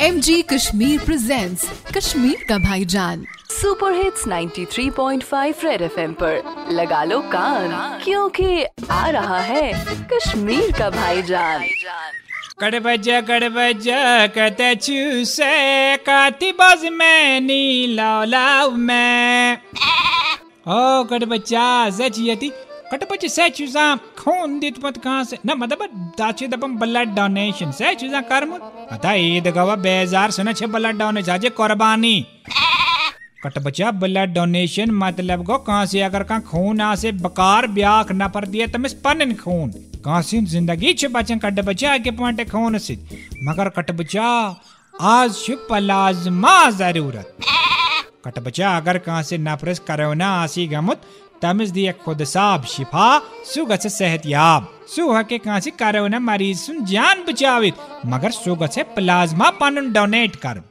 M G Kashmir presents Kashmir का भाईजान super hits 93.5 red FM पर। लगा लो कान क्योंकि आ रहा है कश्मीर का भाईजान। कड़बजा कड़बजा कहते चूसे काती बाज में नी लाव लाव में। ओ कड़बजा सच यति खून दित मत कहाँ से न मतलब दाचे दपम ब्लड डोनेशन। छे कटबचा मतलब गो अगर खून आ से बकार ब्याख न पर दिए तमिस पनन खून। ज़िंदगी छ बचन कट बचा के पॉइंट खून से मगर कट बचा आज शुभ प्लाज्मा ज़रूरत। कट बचा अगर कहाँ से नफरस करोना आसी गमुत तमिस दिए खुद साब शिफा सुगत से सेहत याब सुहा के कहाँ से करोना मरीज़ सुन जान बचावित मगर सुगत से प्लाज्मा पनन डोनेट कर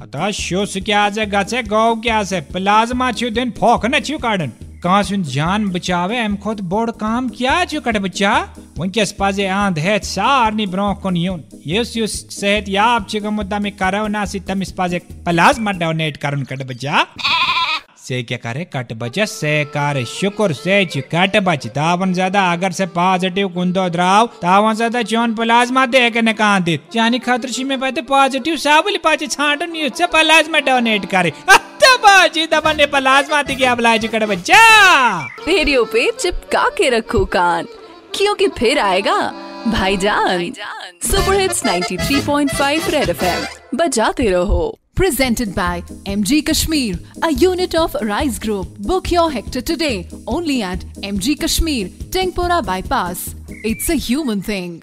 अतः शोस क्या से गसे गौ क्या से प्लाज्मा छु दिन फोक न छु काडन कहाँ सुन जान बचावे एम खुद बोड़ काम क्या छु कट बचा वंकस पाजे आंध है सारनी ब्रो कोन यून यस यस सेहत याब छु गमुद्दा में करो ना सी तमिस पाजे से क्या करे? कट बचा, से करे। शुक्र से कट बच। तावन ज़्यादा अगर से पॉजिटिव कुंदो द्राव। तावन ज़्यादा चोन प्लाज्मा दे के न कां दित जानी खातिर छी में पाते पॉजिटिव साबुल पाचे छांडन यु से प्लाज्मा डोनेट करे। बाजी दबने प्लाज्मा ती क्या बलाज कट बच्चा रेडियो पे चिपका के रखो कान। क्योंकि फिर आएगा? भाईजान। सुपर हिट्स 93.5 रेड एफएम बजाते रहो। Presented by MG Kashmir, a unit of Rise Group. Book your hectare today only at MG Kashmir, Tengpora Bypass. It's a human thing.